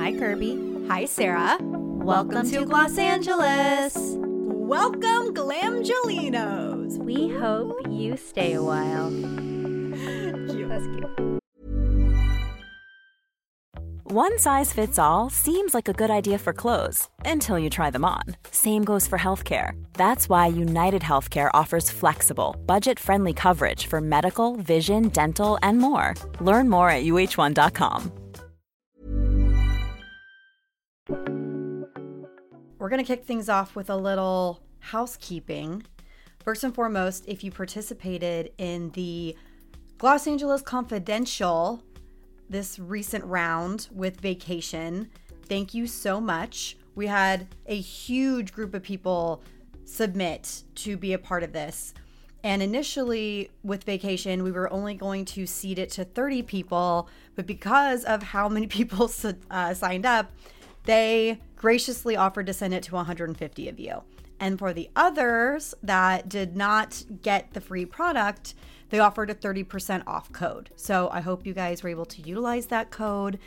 Hi, Kirbie. Hi, Sara. Welcome, to Gloss Angeles. Welcome, Glamgelinos. We hope you stay a while. That's cute. One size fits all seems like a good idea for clothes until you try them on. Same goes for healthcare. That's why United Healthcare offers flexible, budget friendly coverage for medical, vision, dental, and more. Learn more at uh1.com. We're going to kick things off with a little housekeeping. First and foremost, if you participated in the Gloss Angeles Confidential this recent round with Vacation, thank you so much. We had a huge group of people submit to be a part of this. And initially, with Vacation, we were only going to seed it to 30 people. But because of how many people uh, signed up, they graciously offered to send it to 150 of you. And for the others that did not get the free product, they offered a 30% off code. So I hope you guys were able to utilize that code.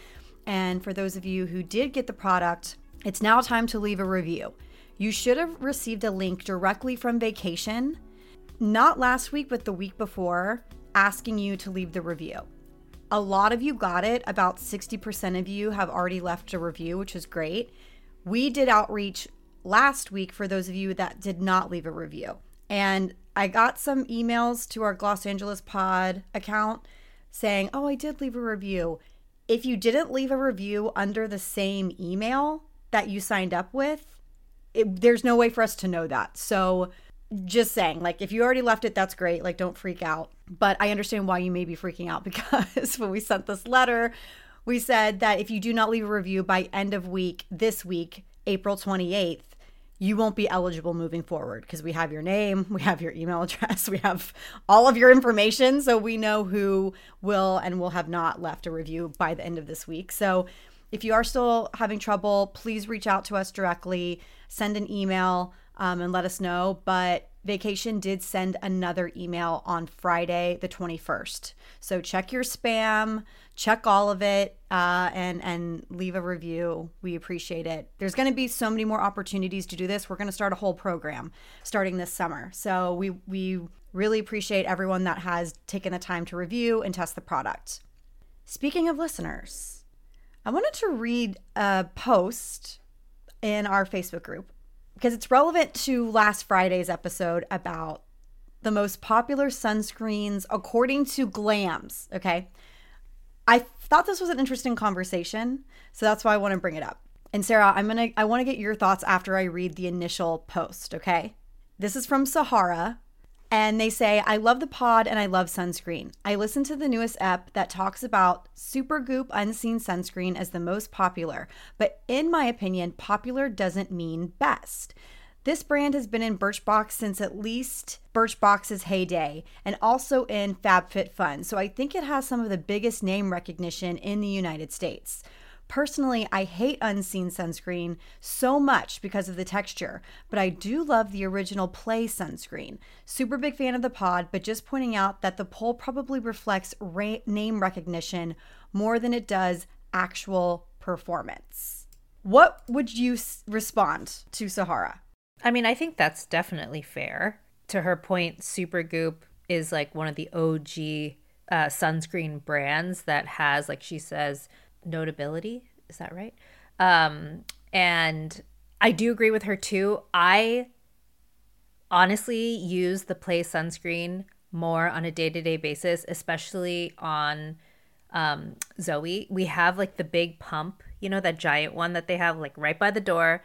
And for those of you who did get the product, it's now time to leave a review. You should have received a link directly from vacation, not last week, but the week before, asking you to leave the review. A lot of you got it. About 60% of you have already left a review, which is great. We did outreach last week for those of you that did not leave a review. And I got some emails to our Gloss Angeles Pod account saying, Oh, I did leave a review. If you didn't leave a review under the same email that you signed up with, it, there's no way for us to know that. So, just saying, like, if you already left it, that's great. Like, don't freak out. But I understand why you may be freaking out because when we sent this letter, we said that if you do not leave a review by end of week this week, April 28th, you won't be eligible moving forward because we have your name, we have your email address, we have all of your information. So we know who will and will have not left a review by the end of this week. So if you are still having trouble, please reach out to us directly, send an email um, and let us know. But Vacation did send another email on Friday, the 21st. So check your spam, check all of it, uh, and and leave a review. We appreciate it. There's going to be so many more opportunities to do this. We're going to start a whole program starting this summer. So we we really appreciate everyone that has taken the time to review and test the product. Speaking of listeners, I wanted to read a post in our Facebook group because it's relevant to last Friday's episode about the most popular sunscreens according to Glams. Okay. I thought this was an interesting conversation, so that's why I want to bring it up. And Sara, I'm going to I want to get your thoughts after I read the initial post, okay? This is from Sahara, and they say, I love the pod and I love sunscreen. I listened to the newest ep that talks about Supergoop Unseen Sunscreen as the most popular, but in my opinion, popular doesn't mean best. This brand has been in Birchbox since at least Birchbox's heyday and also in FabFitFun, so I think it has some of the biggest name recognition in the United States. Personally, I hate unseen sunscreen so much because of the texture, but I do love the original Play sunscreen. Super big fan of the pod, but just pointing out that the poll probably reflects ra- name recognition more than it does actual performance. What would you s- respond to Sahara? I mean, I think that's definitely fair. To her point, Supergoop is like one of the OG uh, sunscreen brands that has, like she says, notability. Is that right? Um, and I do agree with her too. I honestly use the Play sunscreen more on a day to day basis, especially on um, Zoe. We have like the big pump, you know, that giant one that they have like right by the door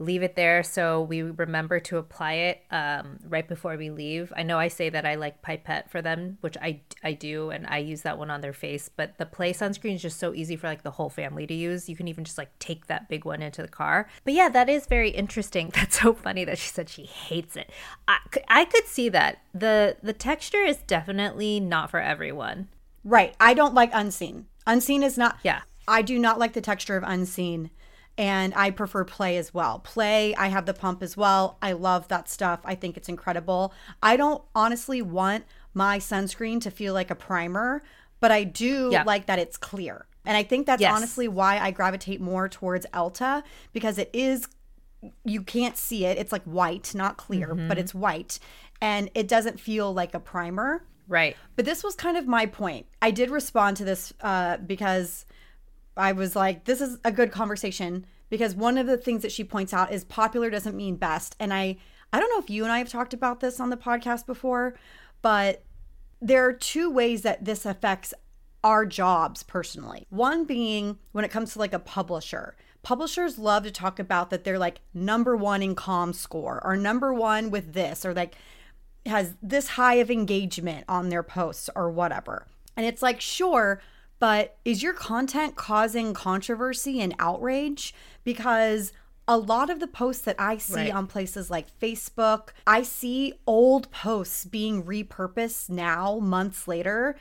leave it there so we remember to apply it um, right before we leave. I know I say that I like pipette for them, which I, I do, and I use that one on their face. But the Play sunscreen is just so easy for like the whole family to use. You can even just like take that big one into the car. But yeah, that is very interesting. That's so funny that she said she hates it. I, I could see that the the texture is definitely not for everyone. Right. I don't like unseen. Unseen is not. Yeah. I do not like the texture of unseen and I prefer play as well. Play, I have the pump as well. I love that stuff. I think it's incredible. I don't honestly want my sunscreen to feel like a primer, but I do yeah. like that it's clear. And I think that's Yes. honestly why I gravitate more towards Elta because it is you can't see it. It's like white, not clear, Mm-hmm. but it's white. And it doesn't feel like a primer. Right. But this was kind of my point. I did respond to this uh, because I was like, this is a good conversation because one of the things that she points out is popular doesn't mean best. And I, I don't know if you and I have talked about this on the podcast before, but there are two ways that this affects our jobs personally. One being when it comes to like a publisher. Publishers love to talk about that they're like number one in comScore or number one with this or like has this high of engagement on their posts or whatever. And it's like, sure, but is your content causing controversy and outrage? Because a lot of the posts that I see Right. on places like Facebook, I see old posts being repurposed now, months later,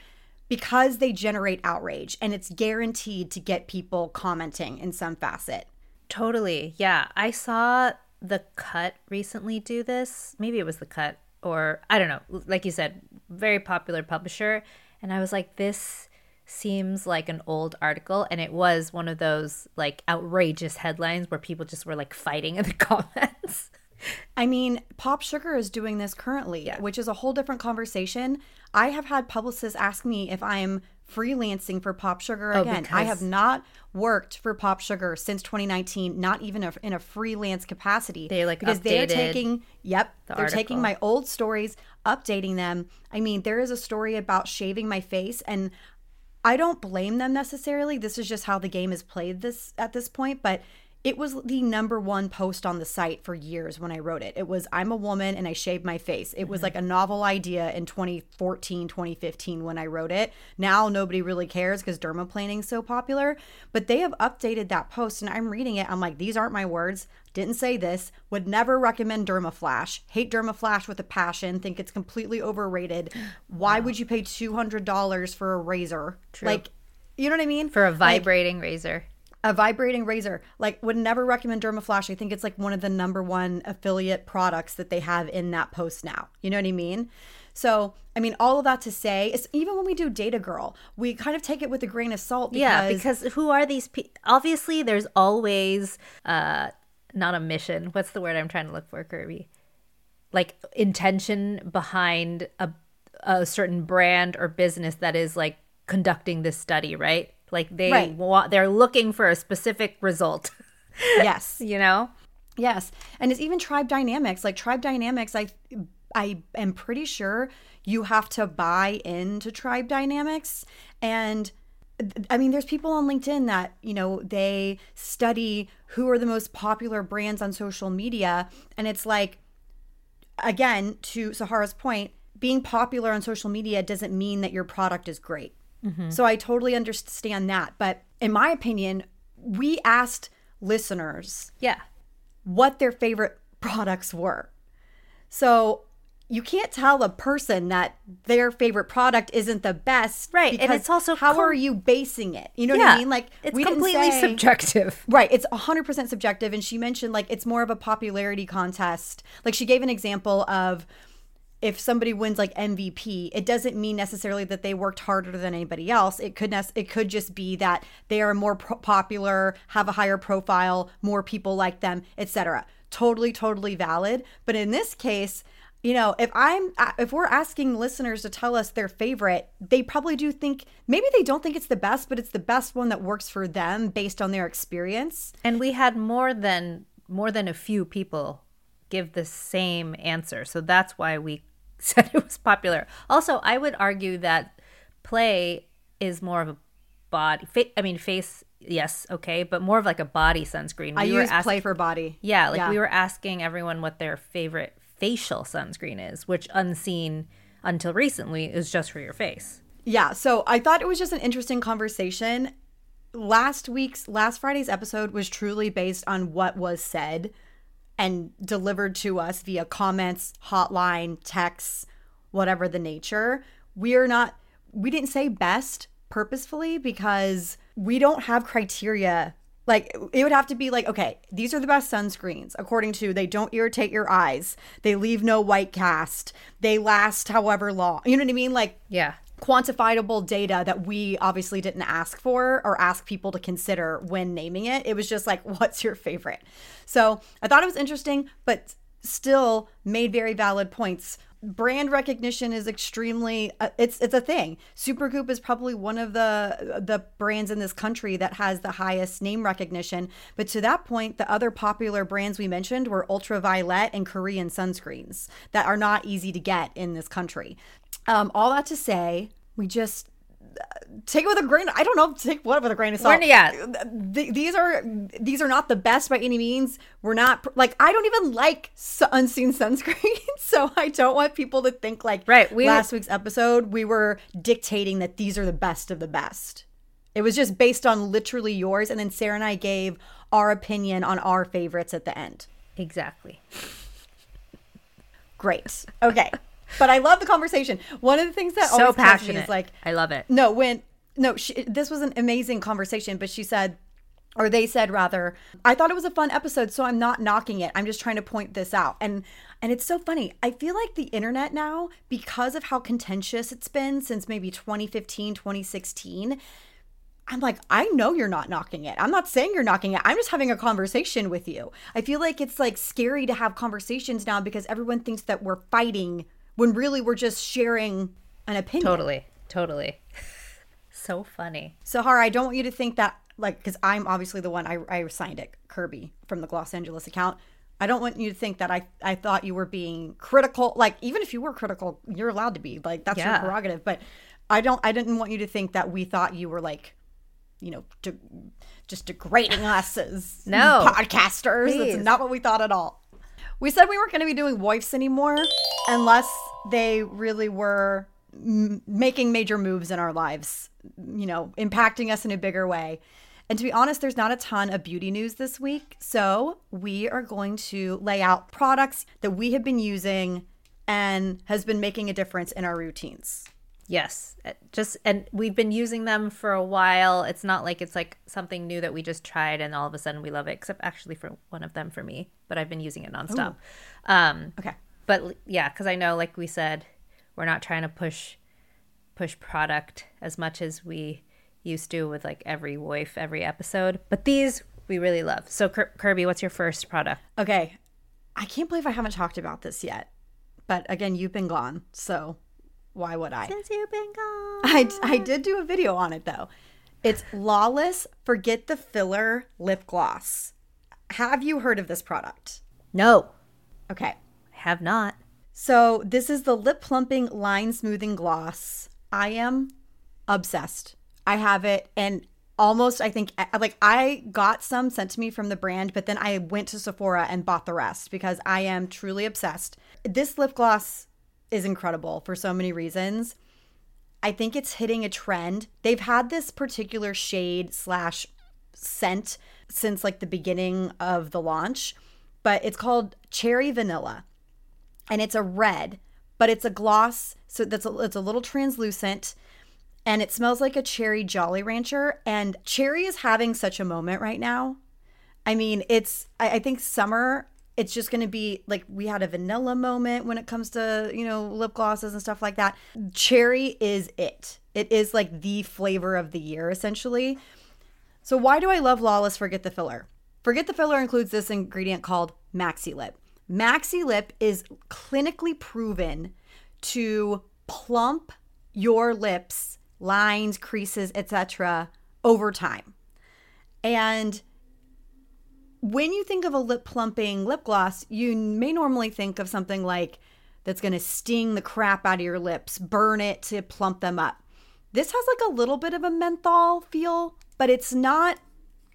because they generate outrage and it's guaranteed to get people commenting in some facet. Totally. Yeah. I saw the cut recently do this. Maybe it was the cut or I don't know. Like you said, very popular publisher. And I was like, this seems like an old article. And it was one of those like outrageous headlines where people just were like fighting in the comments. I mean, Pop Sugar is doing this currently, which is a whole different conversation. I have had publicists ask me if I'm freelancing for Pop Sugar oh, again. I Oh, have not worked for Pop Sugar since 2019, not even a, in a freelance capacity. They, like, because they're taking, yep, they're taking my old stories, updating them. I mean, there is a story about shaving my face and I don't blame them necessarily. This is just how the game is played this at this point, but it was the number one post on the site for years when I wrote it. It was I'm a woman and I shave my face. It was mm-hmm. like a novel idea in 2014, 2015 when I wrote it. Now nobody really cares because dermaplaning is so popular, but they have updated that post and I'm reading it. I'm like, these aren't my words. Didn't say this. Would never recommend Dermaflash. Hate Dermaflash with a passion. Think it's completely overrated. Why would you pay two hundred dollars for a razor? Like, you know what I mean? For a Like, vibrating razor. A vibrating razor. Like, would never recommend Dermaflash. I think it's like one of the number one affiliate products that they have in that post now. You know what I mean? So, I mean, all of that to say, is even when we do Data Girl, we kind of take it with a grain of salt. Because, Yeah, because who are these people? Obviously, there's always uh not a mission. What's the word I'm trying to look for, Kirbie? Like intention behind a a certain brand or business that is like conducting this study, right? Like they Right. want they're looking for a specific result, yes, you know? Yes, and it's even tribe dynamics. Like tribe dynamics, I I am pretty sure you have to buy into tribe dynamics and I mean, there's people on LinkedIn that, you know, they study who are the most popular brands on social media. And it's like, again, to Sahara's point, being popular on social media doesn't mean that your product is great. Mm-hmm. So I totally understand that. But in my opinion, we asked listeners Yeah. what their favorite products were. So you can't tell a person that their favorite product isn't the best, Right, and it's also how com- are you basing it? You know what. I mean? Like it's completely say- subjective. Right, it's 100% subjective and she mentioned like it's more of a popularity contest. Like she gave an example of if somebody wins like MVP, it doesn't mean necessarily that they worked harder than anybody else. It could it could just be that they are more pro- popular, have a higher profile, more people like them, etc. Totally totally valid, but in this case, you know, if I'm uh, if we're asking listeners to tell us their favorite, they probably do think maybe they don't think it's the best, but it's the best one that works for them based on their experience. And we had more than more than a few people give the same answer. So that's why we said it was popular. Also, I would argue that play is more of a body fa- I mean face yes, okay, but more of like a body sunscreen. I We were use ask- play for body. Yeah, like we were asking everyone what their favorite facial sunscreen is, which unseen until recently is just for your face. Yeah, so I thought it was just an interesting conversation. Last week's last Friday's episode was truly based on what was said and delivered to us via comments, hotline, texts, whatever the nature. We are not we didn't say best purposefully because we don't have criteria. Like it would have to be like okay these are the best sunscreens. According to they don't irritate your eyes. They leave no white cast. They last however long. You know what i mean? Like Yeah. Quantifiable data that we obviously didn't ask for or ask people to consider when naming it. It was just like, what's your favorite? So I thought it was interesting, but still made very valid points. Brand recognition is extremely uh, it's it's a thing. Supergoop is probably one of the the brands in this country that has the highest name recognition. But to that point, the other popular brands we mentioned were Ultra Violette and Korean sunscreens that are not easy to get in this country. Um, all that to say, we just take it with a grain. I don't know. Take what with a grain of salt. We're- yeah. Th- these are these are not the best by any means. We're not like I don't even like unseen sunscreen, so I don't want people to think like Right, we- last week's episode we were dictating that these are the best of the best. It was just based on literally yours, and then Sara and I gave our opinion on our favorites at the end. Exactly. Great. Okay. But I love the conversation. One of the things that So always passionate. is like I love it. no, when no, she, this was an amazing conversation, but she said or they said rather, I thought it was a fun episode, so I'm not knocking it. I'm just trying to point this out. And and it's so funny. I feel like the internet now because of how contentious it's been since maybe 2015, 2016, I'm like, I know you're not knocking it. I'm not saying you're knocking it. I'm just having a conversation with you. I feel like it's like scary to have conversations now because everyone thinks that we're fighting when really we're just sharing an opinion. Totally. Totally. so funny. Sahara, I don't want you to think that, like, because I'm obviously the one I, I signed it, Kirbie from the Gloss Angeles account. I don't want you to think that I, I thought you were being critical. Like, even if you were critical, you're allowed to be. Like, that's Yeah. your prerogative. But I don't, I didn't want you to think that we thought you were like, you know, de- just degrading us as No. podcasters. Please. That's not what we thought at all. We said we weren't going to be doing WOYFs anymore unless they really were m- making major moves in our lives, you know, impacting us in a bigger way. And to be honest, there's not a ton of beauty news this week. So we are going to lay out products that we have been using and has been making a difference in our routines. Yes. Uh, Just and we've been using them for a while. It's not like it's like something new that we just tried and all of a sudden we love it, except actually for one of them for me, but I've been using it nonstop. Um Okay. but yeah, cuz I know like we said, we're not trying to push push product as much as we used to with like every WOYF every episode, but these we really love. So Kirbie, what's your first product? Okay. I can't believe I haven't talked about this yet. But again, you've been gone. So why would I? Since you've been gone. I, I did do a video on it though. It's Lawless Forget the Filler Lip Gloss. Have you heard of this product? No, Okay. have not. So this is the lip plumping line smoothing gloss. I am obsessed. I have it and almost I think like I got some sent to me from the brand, but then I went to Sephora and bought the rest because I am truly obsessed. This lip gloss is incredible for so many reasons. I think it's hitting a trend. They've had this particular shade slash scent since like the beginning of the launch, but it's called Cherry Vanilla and it's a red, but it's a gloss, so that's a, it's a little translucent, and it smells like a cherry Jolly Rancher. And cherry is having such a moment right now. I mean, it's I, I think summer. It's just going to be like we had a vanilla moment when it comes to you know lip glosses and stuff like that. Cherry is it. It is like the flavor of the year essentially. So why do I love Lawless Forget the Filler? Forget the Filler includes this ingredient called Maxi Lip. Maxi Lip is clinically proven to plump your lips, lines, creases, etc. over time. And when you think of a lip plumping lip gloss, you may normally think of something like that's going to sting the crap out of your lips, burn it to plump them up. This has like a little bit of a menthol feel, but it's not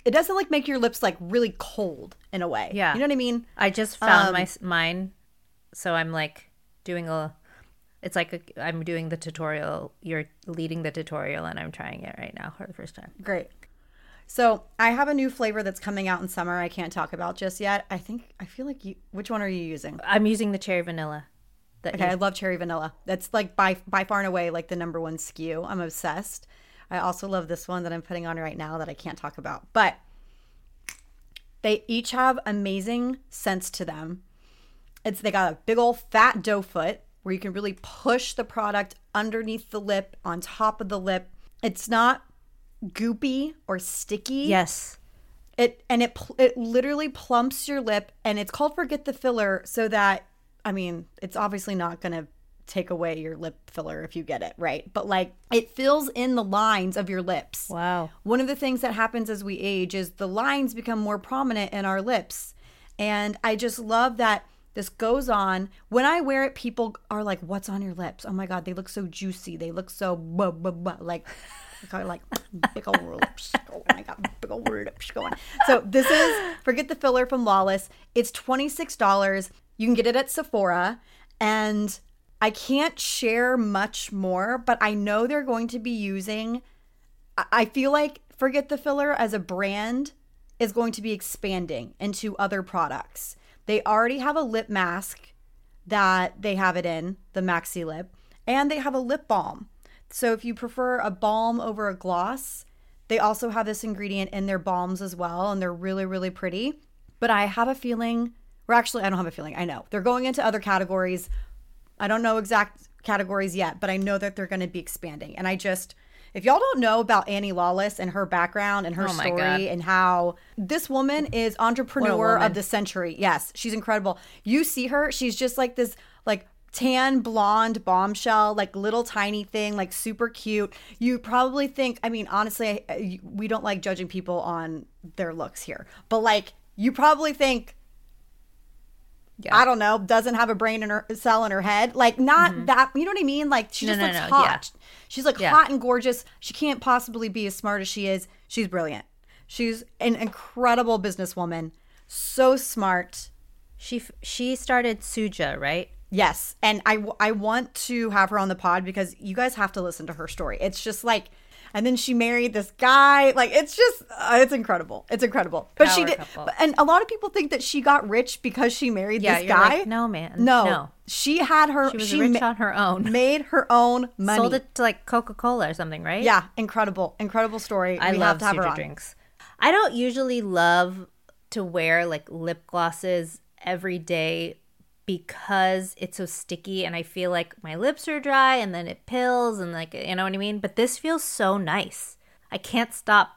it doesn't like make your lips like really cold in a way. Yeah. You know what I mean? I just found Um, my mine, so I'm like doing a. It's like a, I'm doing the tutorial. You're leading the tutorial, and I'm trying it right now for the first time. Great. So I have a new flavor that's coming out in summer. I can't talk about just yet. I think I feel like you. Which one are you using? I'm using the cherry vanilla. That Okay, I love cherry vanilla. That's like by by far and away like the number one SKU. I'm obsessed. I also love this one that I'm putting on right now that I can't talk about. But they each have amazing scents to them. It's they got a big old fat doe foot where you can really push the product underneath the lip, on top of the lip. It's not goopy or sticky. Yes. It and it it literally plumps your lip and it's called forget the filler so that I mean, it's obviously not going to take away your lip filler if you get it, right? But like it fills in the lines of your lips. Wow. One of the things that happens as we age is the lines become more prominent in our lips. And I just love that this goes on. When I wear it, people are like, What's on your lips? Oh my God, they look so juicy. They look so blah, blah, blah. like, like, like big old lips. Oh my God, big old lips going. So this is Forget the Filler from Lawless. It's $26. You can get it at Sephora. And I can't share much more, but I know they're going to be using. I- I feel like Forget the Filler as a brand is going to be expanding into other products. They already have a lip mask that they have it in, the Maxi Lip, and they have a lip balm. So if you prefer a balm over a gloss, they also have this ingredient in their balms as well, and they're really, really pretty. But I have a feeling, or actually, I don't have a feeling, I know. They're going into other categories. I don't know exact categories yet, but I know that they're going to be expanding. And I just, if y'all don't know about Annie Lawless and her background and her Oh story God. and how this woman is entrepreneur woman. of the century. Yes, she's incredible. You see her, she's just like this like tan blonde bombshell, like little tiny thing, like super cute. You probably think, I mean, honestly, I- we don't like judging people on their looks here, but like you probably think Yeah. I don't know, doesn't have a brain in her cell in her head. Like not that you know what I mean? Like she Mm-hmm. No, just no, looks no, hot. yeah. She's like Yeah. hot and gorgeous. She can't possibly be as smart as she is. She's brilliant. She's an incredible businesswoman. So smart. She f- she started Suja, right? Yes. And I, I want to have her on the pod because you guys have to listen to her story. It's just like and then she married this guy. Like it's just uh, it's incredible. It's incredible. But she did couple. and a lot of people think that she got rich because she married Yeah, this guy. like, no, man. No. No. She had her She was she rich ma- on her own. made her own money. Sold it to like Coca Cola or something, right? Yeah, incredible, incredible story. I we love have to have her on. drinks. I don't usually love to wear like lip glosses every day because it's so sticky and I feel like my lips are dry and then it pills and like you know what I mean? But this feels so nice. I can't stop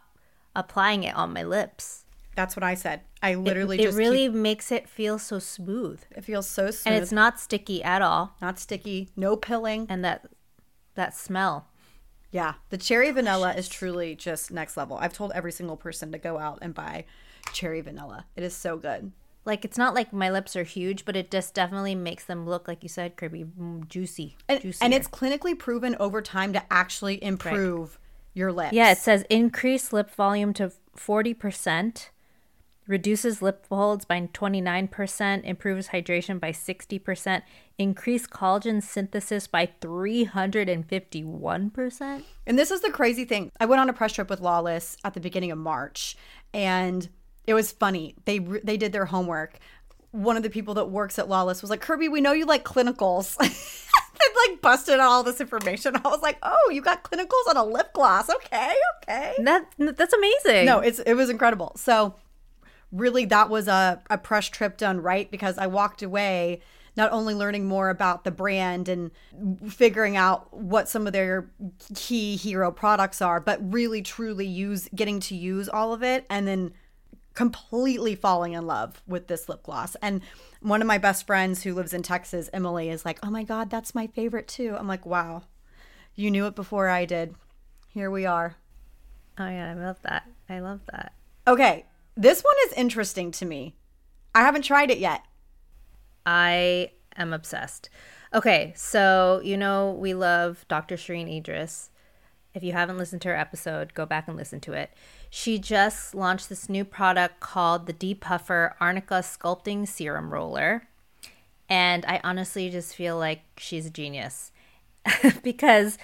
applying it on my lips. That's what I said. I literally it just really keep- makes it feel so smooth. it feels so smooth, And it's not sticky at all. not sticky, no pilling. And that that smell. Yeah, the cherry vanilla is truly just next level. I've told every single person to go out and buy cherry vanilla. It is so good. Like it's not like my lips are huge, but it just definitely makes them look like you said, Kirbie, mm, juicy, And, juicier. and it's clinically proven over time to actually improve your lips. yeah. It says increase lip volume to forty percent, reduces lip folds by twenty nine percent, improves hydration by sixty percent, increase collagen synthesis by three hundred and fifty one percent. And this is the crazy thing. I went on a press trip with Lawless at the beginning of March, and it was funny. They they did their homework. One of the people that works at Lawless was like, "Kirbie, we know you like clinicals." they like busted all this information. I was like, "Oh, you got clinicals on a lip gloss? Okay, okay." That that's amazing. No, it's it was incredible. So really that was a, a press trip done right because I walked away not only learning more about the brand and figuring out what some of their key hero products are, but really truly use getting to use all of it and then completely falling in love with this lip gloss. And one of my best friends who lives in Texas, Emily, is like, "Oh my god, that's my favorite too." I'm like, "Wow. You knew it before I did. Here we are." Oh yeah, I love that. I love that. Okay, this one is interesting to me. I haven't tried it yet. I am obsessed. Okay, so you know we love Dr. Shereene Idriss. If you haven't listened to her episode, go back and listen to it. She just launched this new product called the Depuffer Arnica Sculpting Serum Roller. And I honestly just feel like she's a genius because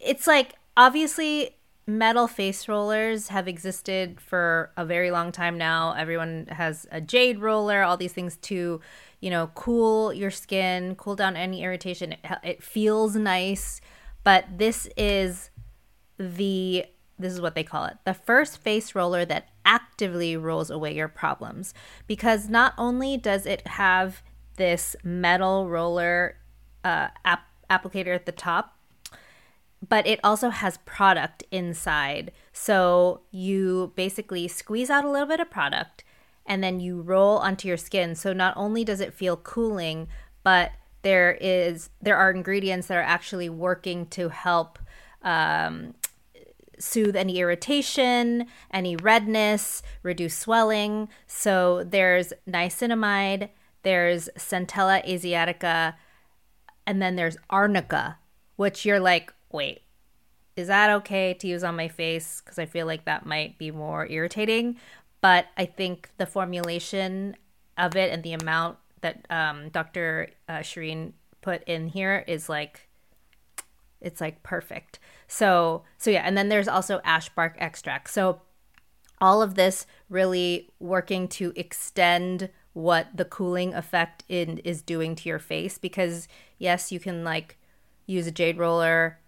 it's like obviously metal face rollers have existed for a very long time now. Everyone has a jade roller, all these things to, you know, cool your skin, cool down any irritation. It, it feels nice, but this is the this is what they call it the first face roller that actively rolls away your problems because not only does it have this metal roller uh, app- applicator at the top but it also has product inside. So you basically squeeze out a little bit of product and then you roll onto your skin. So not only does it feel cooling, but there is there are ingredients that are actually working to help um, soothe any irritation, any redness, reduce swelling. So there's niacinamide, there's Centella asiatica, and then there's arnica, which you're like, wait, is that okay to use on my face? Because I feel like that might be more irritating. But I think the formulation of it and the amount that um, Dr. Uh, Shereene put in here is like, it's like perfect. So, so yeah, and then there's also ash bark extract. So, all of this really working to extend what the cooling effect in is doing to your face because yes, you can like use a jade roller,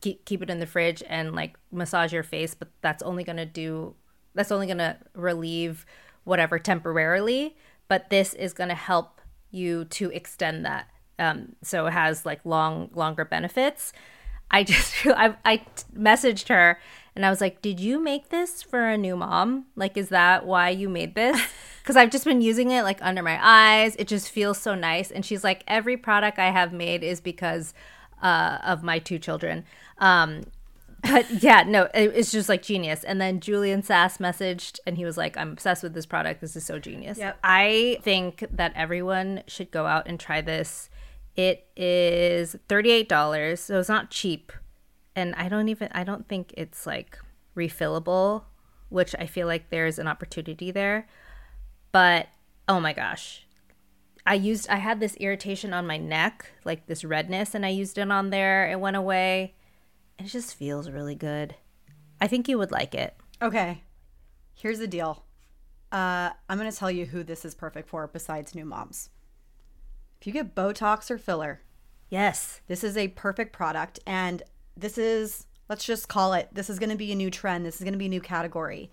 keep, keep it in the fridge and like massage your face, but that's only going to do that's only going to relieve whatever temporarily, but this is going to help you to extend that. Um, so it has like long longer benefits. I just I I messaged her and I was like, "Did you make this for a new mom? Like is that why you made this?" Cuz I've just been using it like under my eyes. It just feels so nice and she's like, "Every product I have made is because uh, of my two children." Um but yeah, no, it, it's just like genius. And then Julian Sass messaged and he was like, I'm obsessed with this product. This is so genius. Yep. I think that everyone should go out and try this it is $38, so it's not cheap. And I don't even I don't think it's like refillable, which I feel like there's an opportunity there. But oh my gosh. I used I had this irritation on my neck, like this redness and I used it on there. It went away. It just feels really good. I think you would like it. Okay. Here's the deal. Uh, I'm going to tell you who this is perfect for besides new moms. If you get Botox or filler, Yes. this is a perfect product. And this is, let's just call it, this is going to be a new trend. This is going to be a new category.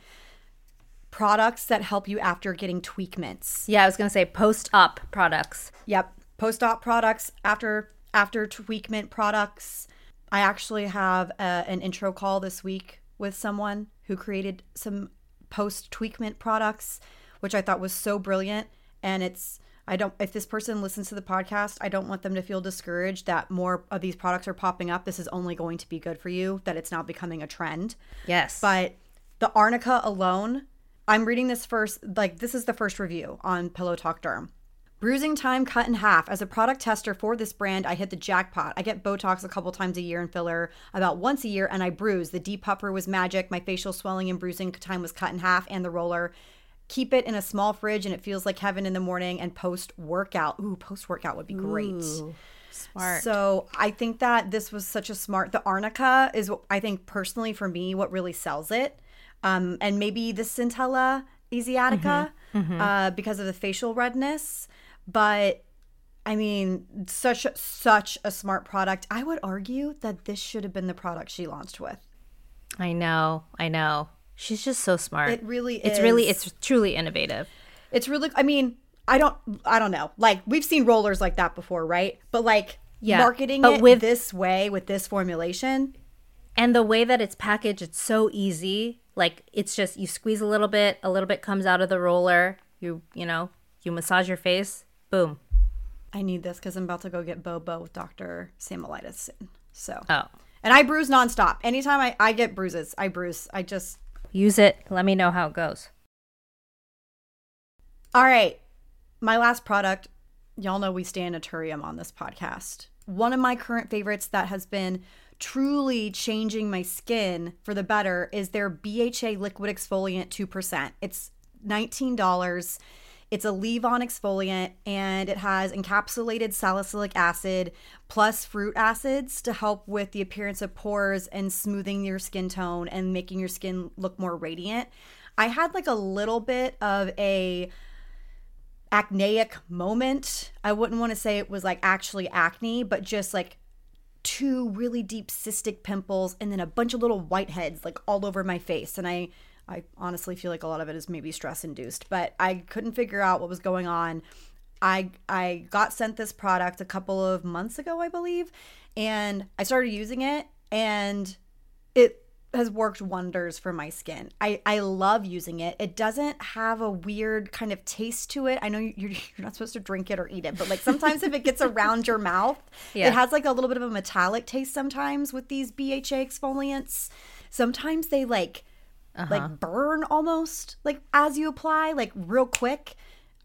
Products that help you after getting tweakments. Yeah, I was going to say post op products. Yep. Post op products, after after tweakment products. I actually have a, an intro call this week with someone who created some post tweakment products, which I thought was so brilliant. And it's I don't if this person listens to the podcast, I don't want them to feel discouraged that more of these products are popping up. This is only going to be good for you, that it's now becoming a trend. Yes. But the arnica alone, I'm reading this first, like this is the first review on PillowtalkDerm. Bruising time cut in half. As a product tester for this brand, I hit the jackpot. I get Botox a couple times a year and filler about once a year, and I bruise. The depuffer was magic. My facial swelling and bruising time was cut in half, and the roller. Keep it in a small fridge, and it feels like heaven in the morning. And post workout, ooh, post workout would be great. Ooh, smart. So I think that this was such a smart. The arnica is, what I think, personally for me, what really sells it, um, and maybe the Centella asiatica Uh, because of the facial redness. But I mean, such such a smart product. I would argue that this should have been the product she launched with. I know. I know. She's just so smart. It really is. It's really it's truly innovative. It's really. I mean, I don't. I don't know. Like we've seen rollers like that before, right? But like Yeah, marketing but it with- this way with this formulation. And the way that it's packaged, it's so easy. Like it's just you squeeze a little bit, a little bit comes out of the roller. You you know, you massage your face, boom. I need this because I'm about to go get Bobo with Doctor Samolitis. So. Oh. And I bruise nonstop. Anytime I, I get bruises, I bruise. I just Use it. Let me know how it goes. All right. My last product, y'all know we stay stand Naturium on this podcast. One of my current favorites that has been truly changing my skin for the better is their BHA liquid exfoliant 2%. It's $19. It's a leave on exfoliant and it has encapsulated salicylic acid plus fruit acids to help with the appearance of pores and smoothing your skin tone and making your skin look more radiant. I had like a little bit of a acneic moment. I wouldn't want to say it was like actually acne, but just like two really deep cystic pimples and then a bunch of little whiteheads like all over my face. And I I honestly feel like a lot of it is maybe stress induced, but I couldn't figure out what was going on. I I got sent this product a couple of months ago, I believe, and I started using it and it has worked wonders for my skin. I, I love using it. It doesn't have a weird kind of taste to it. I know you're, you're not supposed to drink it or eat it, but like sometimes if it gets around your mouth, Yeah. it has like a little bit of a metallic taste sometimes with these BHA exfoliants. Sometimes they like like uh-huh. burn almost like as you apply like real quick.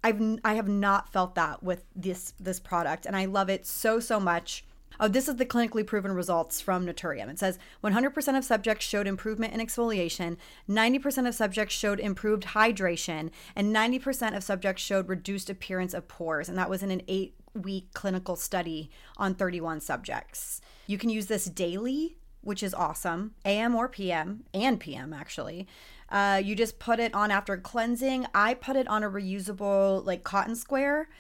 I've I have not felt that with this this product and I love it so so much. Oh, this is the clinically proven results from Naturium. It says 100% of subjects showed improvement in exfoliation, 90% of subjects showed improved hydration, and 90% of subjects showed reduced appearance of pores. And that was in an eight week clinical study on 31 subjects. You can use this daily, which is awesome, AM or PM, and PM actually. Uh, you just put it on after cleansing. I put it on a reusable, like cotton square,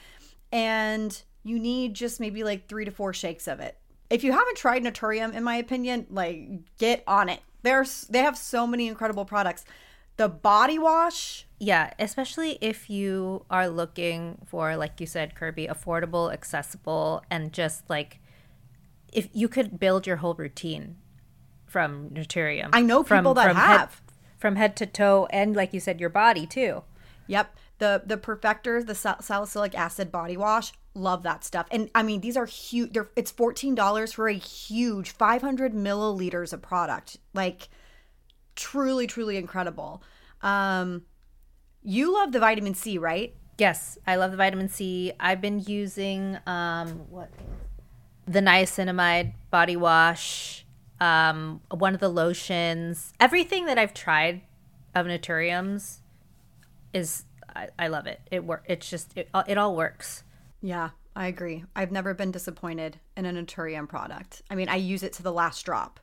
and you need just maybe like three to four shakes of it. If you haven't tried Naturium, in my opinion, like get on it. There's they have so many incredible products. The body wash, Yeah, especially if you are looking for, like you said, Kirbie, affordable, accessible, and just like if you could build your whole routine from Naturium. I know people that head- have. from head to toe, and like you said, your body too. Yep. The the Perfector, the sal- salicylic acid body wash, love that stuff. And I mean, these are huge. They're it's fourteen dollars for a huge five hundred milliliters of product. Like, truly, truly incredible. Um, you love the vitamin C, right? Yes, I love the vitamin C. I've been using um what the niacinamide body wash, um one of the lotions. Everything that I've tried of Naturium's is I, I love it. It work. It's just it, it all works. Yeah, I agree. I've never been disappointed in a Naturium product. I mean, I use it to the last drop.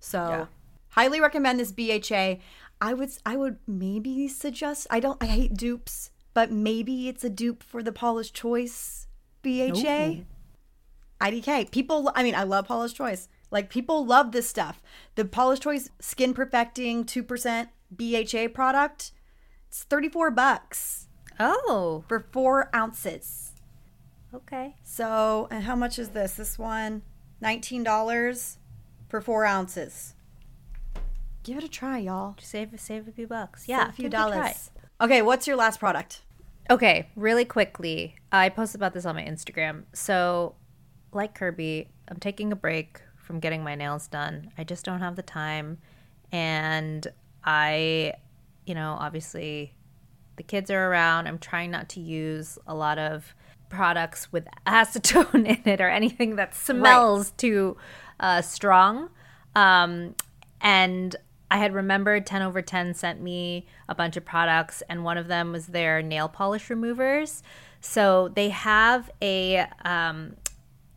So, Yeah. highly recommend this BHA. I would I would maybe suggest I don't I hate dupes, but maybe it's a dupe for the Paula's Choice BHA. IDK. People I mean, I love Paula's Choice. Like people love this stuff. The Paula's Choice skin perfecting 2% BHA product. It's 34 bucks Oh, for 4 ounces. okay. So, and how much is this? This one, $19 for four ounces. Give it a try, y'all. Save save a few bucks. Save Yeah, a few give it a try. dollars. Okay, what's your last product? Okay, really quickly, I posted about this on my Instagram. So, like Kirbie, I'm taking a break from getting my nails done. I just don't have the time. And I, you know, obviously the kids are around. I'm trying not to use a lot of products with acetone in it or anything that smells too uh, strong. Um, and I had remembered 10 over 10 sent me a bunch of products, and one of them was their nail polish removers. So they have a um,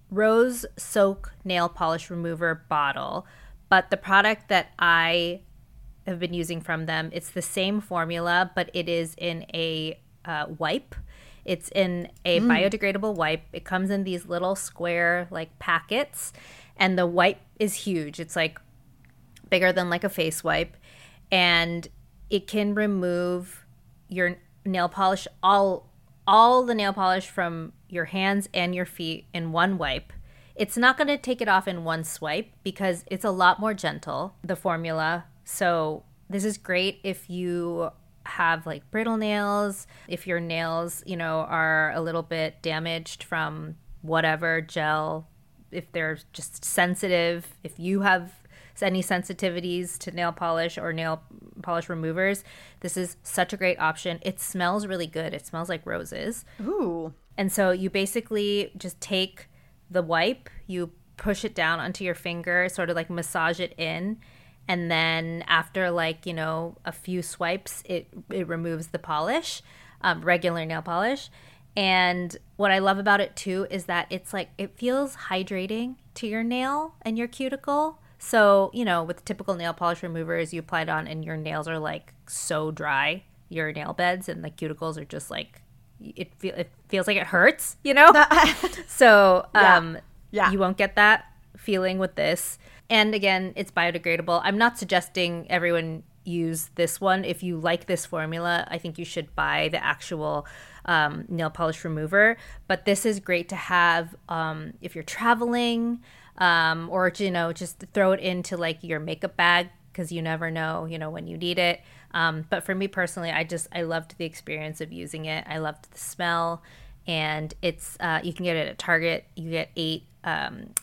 rose soak nail polish remover bottle, but the product that I have been using from them, it's the same formula, but it is in a uh, wipe. It's in a biodegradable wipe. It comes in these little square like packets, and the wipe is huge. It's like bigger than like a face wipe and it can remove your nail polish all all the nail polish from your hands and your feet in one wipe. It's not going to take it off in one swipe because it's a lot more gentle the formula. So this is great if you have like brittle nails if your nails you know are a little bit damaged from whatever gel if they're just sensitive if you have any sensitivities to nail polish or nail polish removers, this is such a great option. It smells really good. It smells like roses. Ooh. And so you basically just take the wipe, you push it down onto your finger, sort of like massage it in, and then after like, you know, a few swipes, it it removes the polish, um, regular nail polish. And what I love about it too is that it's like it feels hydrating to your nail and your cuticle. So, you know, with typical nail polish removers, you apply it on and your nails are like so dry, your nail beds and the cuticles are just like it feel it feels like it hurts, you know? so, um Yeah. you won't get that feeling with this. And again, it's biodegradable. I'm not suggesting everyone use this one. If you like this formula, I think you should buy the actual um, nail polish remover. But this is great to have um, if you're traveling. Um, or you know just throw it into like your makeup bag because you never know you know when you need it. Um, but for me personally, I just I loved the experience of using it. I loved the smell, and it's uh, you can get it at Target. You get eight um,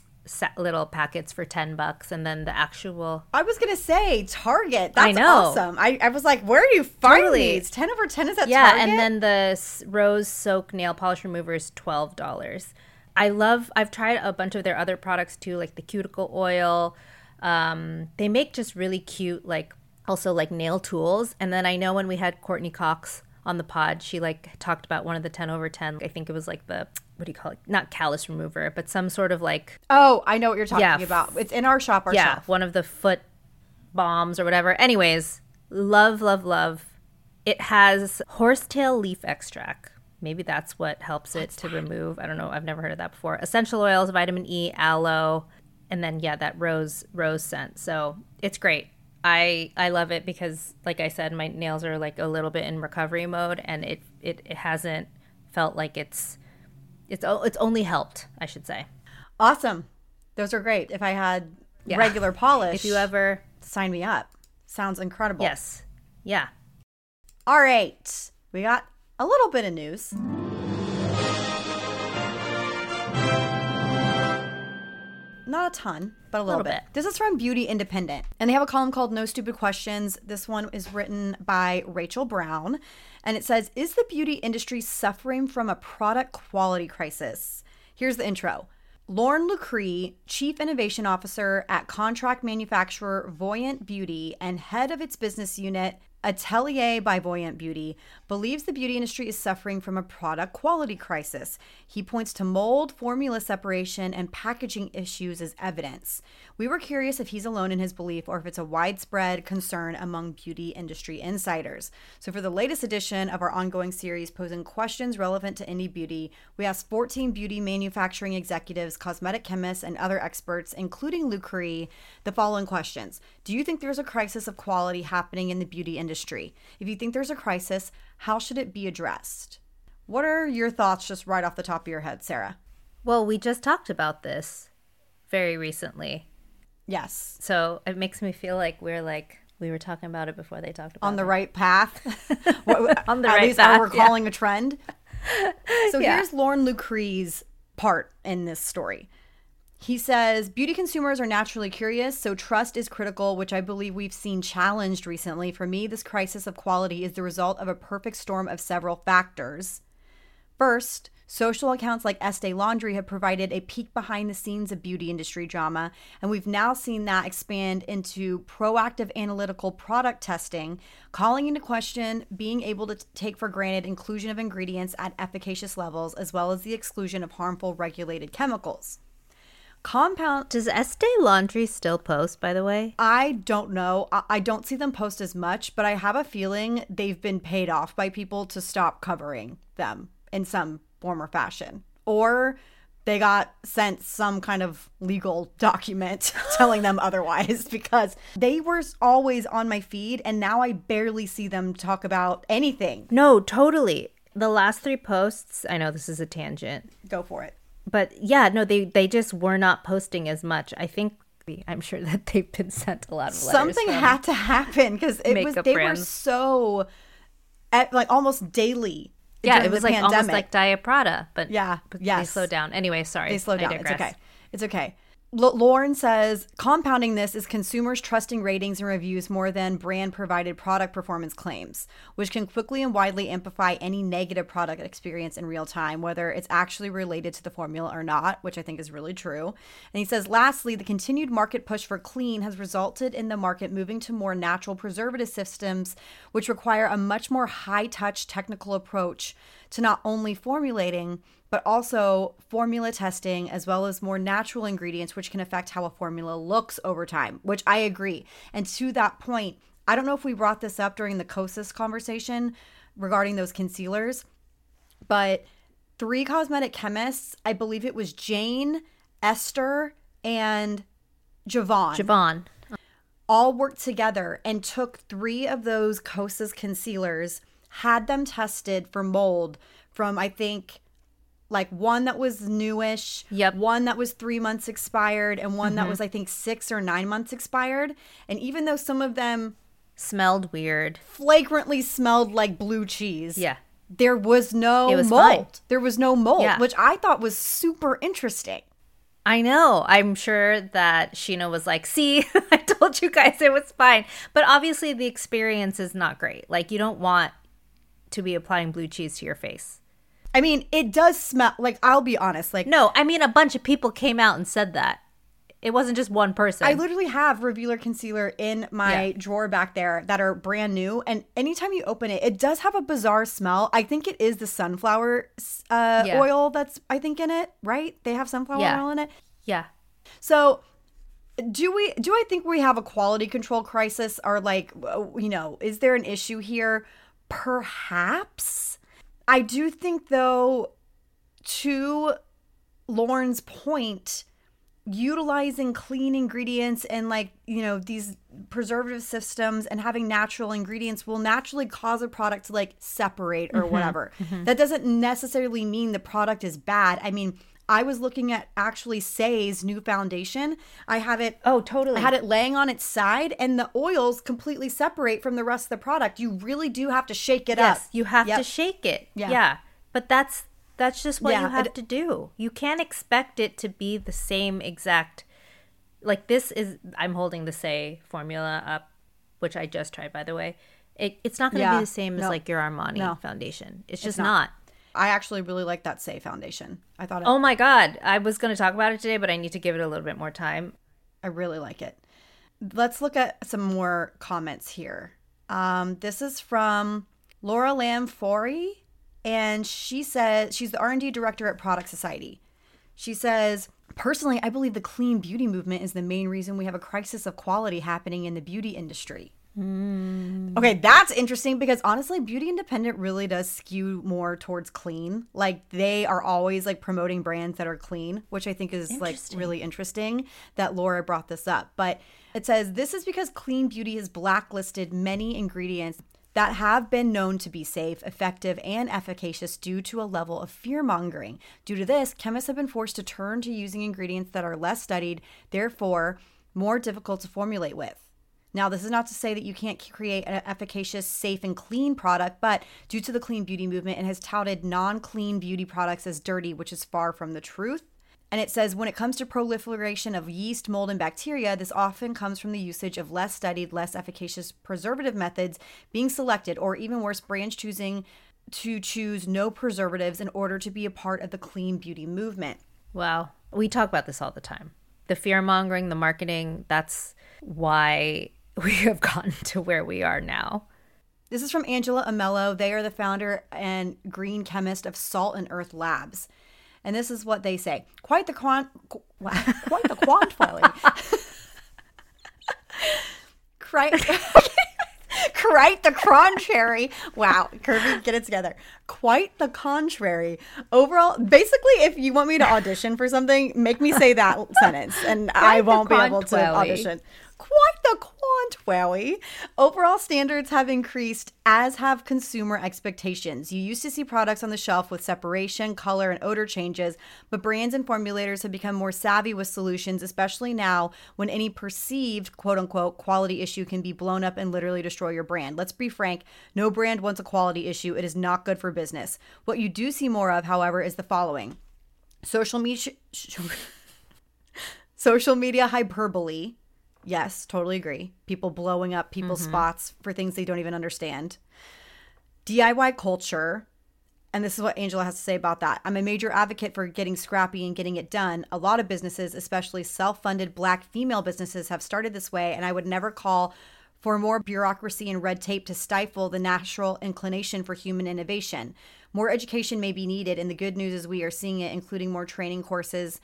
little packets for 10 bucks and then the actual I was gonna say Target. That's I know. awesome. I, I was like, where do you find Totally. these? Ten over ten is at yeah Target. and then the rose soak nail polish remover is $12 i love i've tried a bunch of their other products too like the cuticle oil um, they make just really cute like also like nail tools and then i know when we had courtney cox on the pod she like talked about one of the 10 over 10 i think it was like the what do you call it not callus remover but some sort of like oh, I know what you're talking Yeah. about. It's in our shop. Our yeah, shelf. one of the foot bombs or whatever. Anyways, love, love, love. It has horsetail leaf extract. Maybe that's what helps it to remove. I don't know. I've never heard of that before. Essential oils, vitamin E, aloe, and then yeah, that rose rose scent. So it's great. I I love it because, like I said, my nails are like a little bit in recovery mode, and it it, it hasn't felt like it's it's oh, it's only helped. I should say. Awesome. Those are great. If I had regular polish, If you ever sign me up. Sounds incredible. yes, yeah. All right. We got a little bit of news. Not a ton, but a little, Little bit. bit. This is from Beauty Independent, and they have a column called No Stupid Questions. This one is written by Rachel Brown, and it says Is the beauty industry suffering from a product quality crisis? Here's the intro. Lauren Lucree, Chief Innovation Officer at contract manufacturer Voyant Beauty and head of its business unit, Atelier by Voyant Beauty, believes the beauty industry is suffering from a product quality crisis. He points to mold, formula separation, and packaging issues as evidence. We were curious if he's alone in his belief or if it's a widespread concern among beauty industry insiders. So, for the latest edition of our ongoing series posing questions relevant to indie beauty, we asked 14 beauty manufacturing executives, cosmetic chemists, and other experts, including Lucree, the following questions Do you think there's a crisis of quality happening in the beauty industry? If you think there's a crisis, how should it be addressed? What are your thoughts just right off the top of your head, Sara? Well, we just talked about this very recently. Yes. So it makes me feel like we're like we were talking about it before they talked about On the it. right path. What- On the At right least how we're path, yeah. calling a trend. So Yeah. here's Lauren Lucree's part in this story. He says beauty consumers are naturally curious, so trust is critical, which I believe we've seen challenged recently. For me, this crisis of quality is the result of a perfect storm of several factors. First, social accounts like Estee Laundry have provided a peek behind the scenes of beauty industry drama, and we've now seen that expand into proactive analytical product testing, calling into question being able to t- take for granted inclusion of ingredients at efficacious levels, as well as the exclusion of harmful regulated chemicals. Compound Does Estee Laundry still post, by the way? I don't know. I I don't see them post as much, but I have a feeling they've been paid off by people to stop covering them in some form or fashion. Or they got sent some kind of legal document telling them otherwise because they were always on my feed and now I barely see them talk about anything. No, totally. The last three posts, I know this is a tangent, Go for it. But yeah, no, they they just were not posting as much. I think I'm sure that they've been sent a lot of letters. Something had to happen because it was they were so at like almost daily. Yeah, it was like almost like Diet Prada, but Yeah, but they slowed down. Anyway, sorry, They slowed down. It's okay. It's okay. Lauren says compounding this is consumers trusting ratings and reviews more than brand provided product performance claims, which can quickly and widely amplify any negative product experience in real time, whether it's actually related to the formula or not, which I think is really true. And he says, lastly, the continued market push for clean has resulted in the market moving to more natural preservative systems, which require a much more high touch technical approach to not only formulating but also formula testing as well as more natural ingredients which can affect how a formula looks over time which i agree and to that point i don't know if we brought this up during the kosas conversation regarding those concealers but three cosmetic chemists i believe it was jane esther and javon Javon. all worked together and took three of those Kosas concealers, had them tested for mold from I think like one that was newish, Yep. one that was three months expired, and one Mm-hmm. that was I think six or nine months expired. And even though some of them Smelled weird. flagrantly smelled like blue cheese, Yeah. there was no was mold. There was no mold, Yeah. which I thought was super interesting. I know. I'm sure that Sheena was like, see, I told you guys it was fine. But obviously, the experience is not great. Like, you don't want to be applying blue cheese to your face. I mean, it does smell like I'll be honest, like No, I mean, a bunch of people came out and said that. It wasn't just one person. I literally have revealer concealer in my Yeah. drawer back there that are brand new, and anytime you open it, it does have a bizarre smell. I think it is the sunflower uh, Yeah. oil that's I think in it, right? They have sunflower Yeah. oil in it. yeah. So, do we? Do I think we have a quality control crisis, or like, you know, is there an issue here? Perhaps. I do think, though, to Lauren's point, utilizing clean ingredients and like you know these preservative systems and having natural ingredients will naturally cause a product to like separate or mm-hmm. whatever. Mm-hmm. That doesn't necessarily mean the product is bad. I mean i was looking at actually Saie's new foundation i have it Oh, totally. I had it laying on its side and the oils completely separate from the rest of the product you really do have to shake it Yes, up you have Yep. to shake it. Yeah. Yeah. But that's that's just what Yeah, you have it- to do. You can't expect it to be the same exact like this is I'm holding the Saie formula up, which I just tried by the way. It, it's not going to Yeah, be the same as like your Armani no. foundation. It's just not. not. I actually really like that Saie foundation i thought it, Oh my god, I was going to talk about it today, but I need to give it a little bit more time. I really like it. Let's look at some more comments here. Um, this is from Laura Lamb Forey, and she says she's the R&D director at Product Society. She says, "Personally, I believe the clean beauty movement is the main reason we have a crisis of quality happening in the beauty industry." Mm. Okay, that's interesting because honestly, Beauty Independent really does skew more towards clean. Like they are always like promoting brands that are clean, which I think is like really interesting that Laura brought this up. But it says this is because clean beauty has blacklisted many ingredients that have been known to be safe, effective, and efficacious due to a level of fear mongering. Due to this, chemists have been forced to turn to using ingredients that are less studied, therefore, more difficult to formulate with. Now, this is not to say that you can't create an efficacious, safe, and clean product, but due to the clean beauty movement, it has touted non clean beauty products as dirty, which is far from the truth. And it says when it comes to proliferation of yeast, mold, and bacteria, this often comes from the usage of less studied, less efficacious preservative methods being selected, or even worse, brands choosing to choose no preservatives in order to be a part of the clean beauty movement. Wow. We talk about this all the time. The fear mongering, the marketing, that's why we have gotten to where we are now. This is from Angela Amello. They are the founder and green chemist of Salt and Earth Labs. And this is what they say. Quite the quant qu- quite the quantity. quite quite the contrary. Wow, Kirbie, get it together. Quite the contrary. Overall, basically, if you want me to audition for something, make me say that sentence, and I won't be able to audition. Quite the quantity. Overall standards have increased, as have consumer expectations. You used to see products on the shelf with separation, color, and odor changes, but brands and formulators have become more savvy with solutions, especially now when any perceived quote unquote quality issue can be blown up and literally destroy your brand. Let's be frank, no brand wants a quality issue. It is not good for business. What you do see more of, however, is the following social media. Social media hyperbole. Yes, totally agree. People blowing up people's mm-hmm. spots for things they don't even understand. DIY culture. And this is what Angela has to say about that. I'm a major advocate for getting scrappy and getting it done. A lot of businesses, especially self funded black female businesses, have started this way, and I would never call for more bureaucracy and red tape to stifle the natural inclination for human innovation. More education may be needed, and the good news is we are seeing it, including more training courses,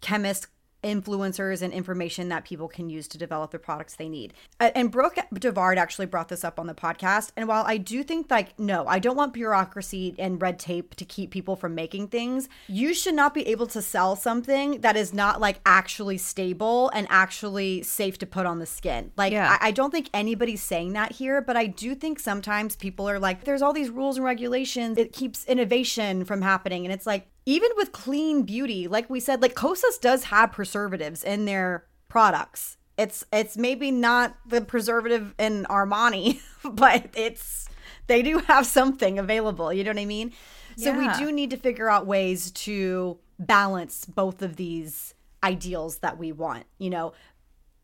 chemists, influencers, and information that people can use to develop the products they need. And Brooke Devard actually brought this up on the podcast. And while I do think, like, no, I don't want bureaucracy and red tape to keep people from making things, you should not be able to sell something that is not like actually stable and actually safe to put on the skin. Like, Yeah. I, I don't think anybody's saying that here, but I do think sometimes people are like, there's all these rules and regulations. It keeps innovation from happening. And it's like, even with clean beauty, like we said, like Kosas does have preservatives in their products. It's it's maybe not the preservative in Armani, but it's they do have something available. You know what I mean? So we do need to figure out ways to balance both of these ideals that we want. You know,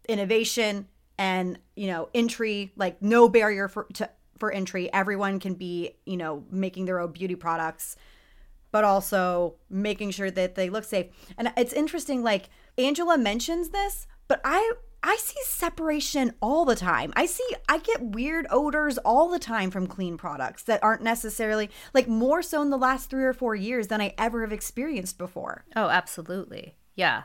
innovation and you know entry like no barrier for to for entry everyone can be you know making their own beauty products but also making sure that they look safe and it's interesting like angela mentions this but i i see separation all the time i see i get weird odors all the time from clean products that aren't necessarily like more so in the last three or four years than i ever have experienced before Oh, absolutely. Yeah.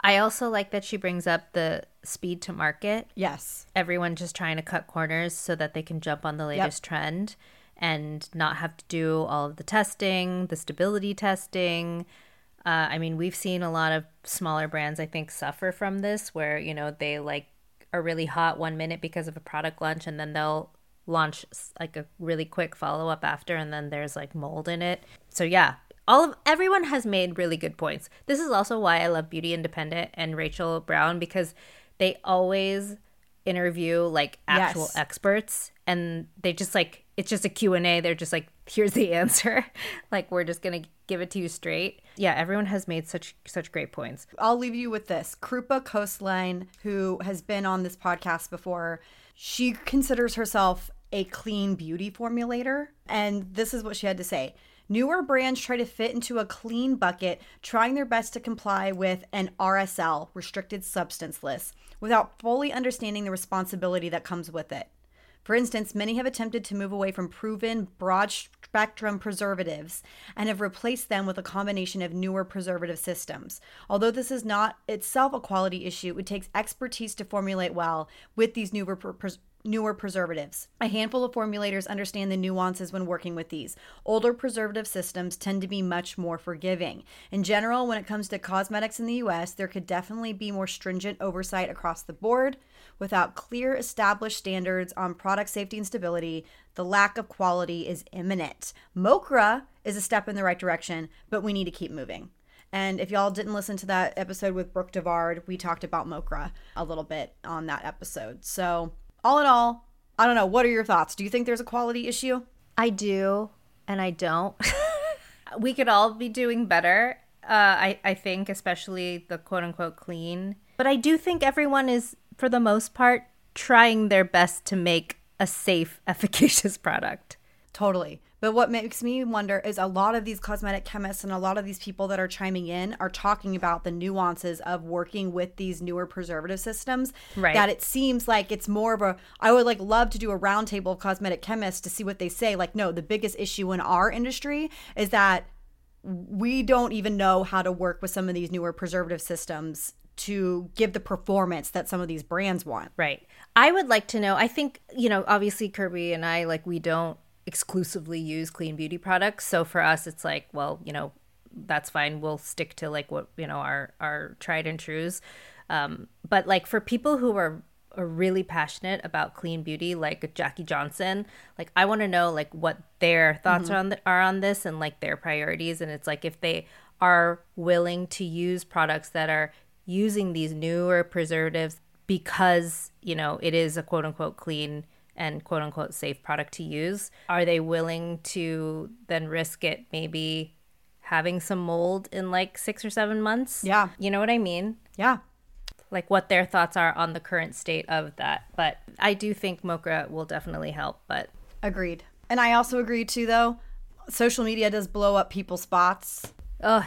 I also like that she brings up the speed to market. yes Everyone just trying to cut corners so that they can jump on the latest trend and not have to do all of the testing, the stability testing. Uh, I mean, we've seen a lot of smaller brands, I think, suffer from this where, you know, they like are really hot one minute because of a product launch and then they'll launch like a really quick follow up after and then there's like mold in it. So, yeah, all of everyone has made really good points. This is also why I love Beauty Independent and Rachel Brown because they always interview like actual Yes. experts and they just like it's just a q&a they're just like here's the answer like we're just gonna give it to you straight yeah everyone has made such such great points I'll leave you with this. Krupa Koestline, who has been on this podcast before, she considers herself a clean beauty formulator. And this is what she had to say. Newer brands try to fit into a clean bucket, trying their best to comply with an RSL, restricted substance list, without fully understanding the responsibility that comes with it. For instance, many have attempted to move away from proven broad spectrum preservatives and have replaced them with a combination of newer preservative systems. Although this is not itself a quality issue, it takes expertise to formulate well with these newer pre- newer preservatives. A handful of formulators understand the nuances when working with these. Older preservative systems tend to be much more forgiving. In general, when it comes to cosmetics in the US, there could definitely be more stringent oversight across the board. Without clear established standards on product safety and stability, the lack of quality is imminent. MoCRA is a step in the right direction, but we need to keep moving. And if y'all didn't listen to that episode with Brooke Devard, we talked about MoCRA a little bit on that episode. So, all in all, I don't know. What are your thoughts? Do you think there's a quality issue? i do and i don't we could all be doing better uh, I, I think especially the quote unquote clean but i do think everyone is for the most part trying their best to make a safe efficacious product Totally. But what makes me wonder is a lot of these cosmetic chemists and a lot of these people that are chiming in are talking about the nuances of working with these newer preservative systems. Right. That it seems like it's more of a I would like love to do a roundtable of cosmetic chemists to see what they say. Like, no, the biggest issue in our industry is that we don't even know how to work with some of these newer preservative systems to give the performance that some of these brands want. Right. I would like to know. I think, you know, obviously Kirbie and I, like, we don't exclusively use clean beauty products. So for us, it's like, well, you know, that's fine. We'll stick to like what, you know, our, our tried and trues. Um, but like for people who are, are really passionate about clean beauty, like Jackie Johnson, like I want to know like what their thoughts are on the, are on this and like their priorities. And it's like if they are willing to use products that are using these newer preservatives because you know it is a quote unquote clean and quote unquote safe product to use are they willing to then risk it maybe having some mold in like six or seven months Yeah. you know what i mean Yeah. like what their thoughts are on the current state of that but i do think MoCRA will definitely help but Agreed. And I also agree too though, social media does blow up people's spots. oh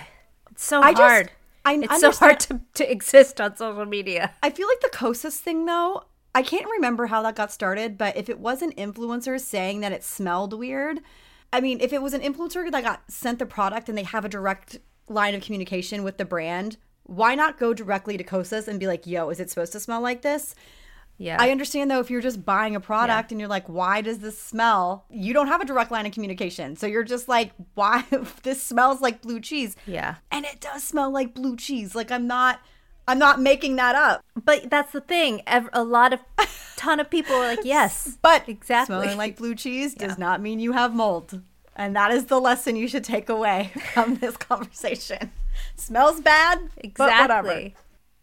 it's so I just- hard I it's so hard to, to exist on social media I feel like the Kosas thing though, I can't remember how that got started, but if it wasn't influencers saying that it smelled weird, I mean, if it was an influencer that got sent the product and they have a direct line of communication with the brand, why not go directly to Kosas and be like, yo, is it supposed to smell like this? yeah I understand though if you're just buying a product and you're like, why does this smell? You don't have a direct line of communication. So you're just like, why this smells like blue cheese. yeah And it does smell like blue cheese. Like I'm not I'm not making that up. But that's the thing. A lot of ton of people are like, yes, But exactly. smelling like blue cheese does not mean you have mold. And that is the lesson you should take away from this conversation. Smells bad, exactly.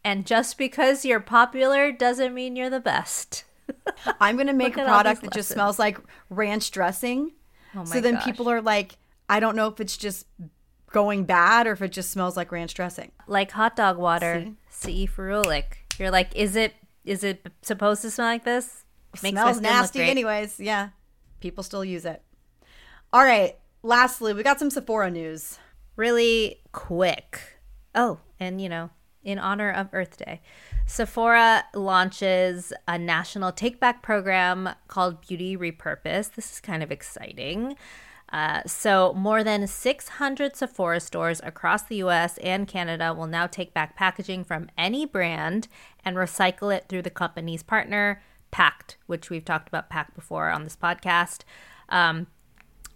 And just because you're popular doesn't mean you're the best. I'm going to make a product that just smells like ranch dressing. Oh so then gosh. people are like, I don't know if it's just going bad or if it just smells like ranch dressing. Like hot dog water, C. ferulic. You're like, is it is it supposed to smell like this? Makes smells nasty anyways. Yeah. People still use it. All right. Lastly, we got some Sephora news. Really quick. Oh, and you know, in honor of Earth Day, Sephora launches a national take back program called Beauty Repurpose. This is kind of exciting. Uh, so, more than 600 Sephora stores across the US and Canada will now take back packaging from any brand and recycle it through the company's partner, Pact, which we've talked about Pact before on this podcast. Um,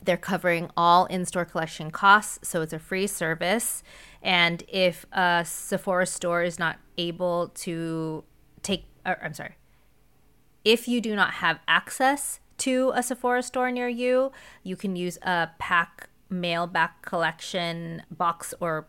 they're covering all in store collection costs, so it's a free service. And if a Sephora store is not able to take, or, I'm sorry, if you do not have access to a Sephora store near you, you can use a Pact mail back collection box or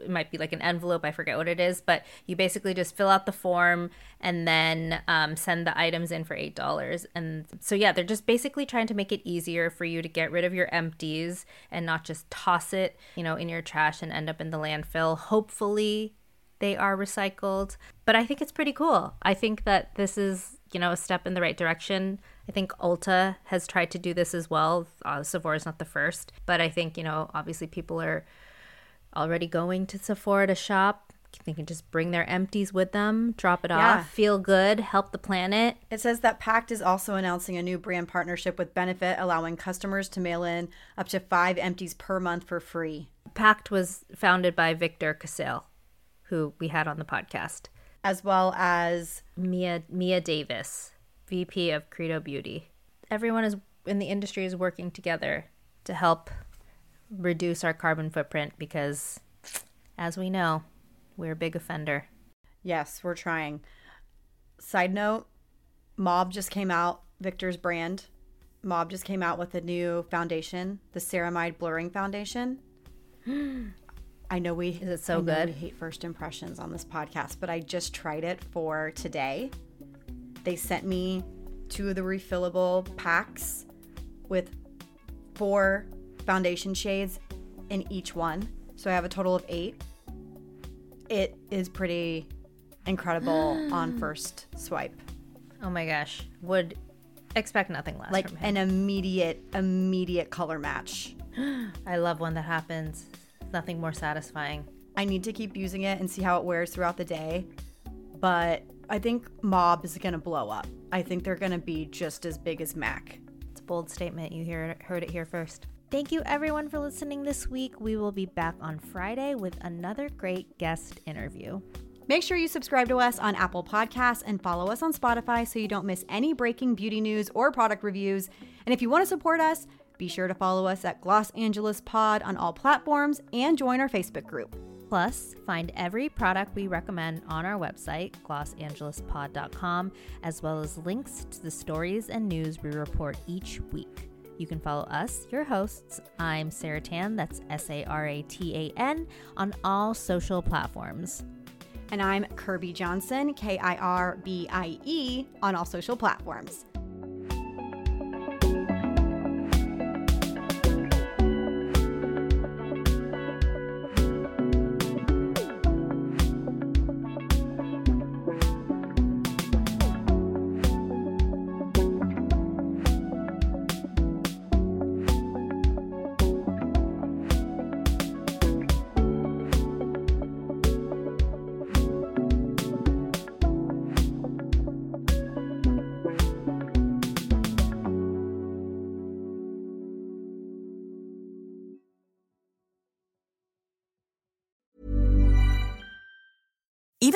it might be like an envelope i forget what it is but you basically just fill out the form and then um, send the items in for eight dollars. And so yeah they're just basically trying to make it easier for you to get rid of your empties and not just toss it you know in your trash and end up in the landfill. Hopefully they are recycled. But i think it's pretty cool. I think that this is you know a step in the right direction I think Ulta has tried to do this as well. Uh, Sephora is not the first, but I think, you know, obviously people are already going to Sephora to shop. They can just bring their empties with them, drop it yeah. off, feel good, help the planet. It says that Pact is also announcing a new brand partnership with Benefit, allowing customers to mail in up to five empties per month for free. Pact was founded by Victor Casale, who we had on the podcast, as well as Mia Mia Davis VP of Credo Beauty. Everyone is in the industry is working together to help reduce our carbon footprint because as we know, we're a big offender. Yes, we're trying. Side note, Mob just came out, Victor's brand. Mob just came out with a new foundation, the Ceramide Blurring Foundation. I know we Is it so good? We hate first impressions on this podcast, but I just tried it for today they sent me two of the refillable packs with four foundation shades in each one. So I have a total of eight. It is pretty incredible on first swipe. Oh my gosh. Would expect nothing less like an immediate immediate color match. I love when that happens. Nothing more satisfying. I need to keep using it and see how it wears throughout the day. But I think Mob is going to blow up. I think they're going to be just as big as Mac. It's a bold statement. You hear, heard it here first. Thank you, everyone, for listening this week. We will be back on Friday with another great guest interview. Make sure you subscribe to us on Apple Podcasts and follow us on Spotify so you don't miss any breaking beauty news or product reviews. And if you want to support us, be sure to follow us at Gloss Angeles Pod on all platforms and join our Facebook group. Plus, find every product we recommend on our website, glossangelespod.com, as well as links to the stories and news we report each week. You can follow us, your hosts. I'm Sara Tan, that's S A R A T A N, on all social platforms. And I'm Kirbie Johnson, K I R B I E, on all social platforms.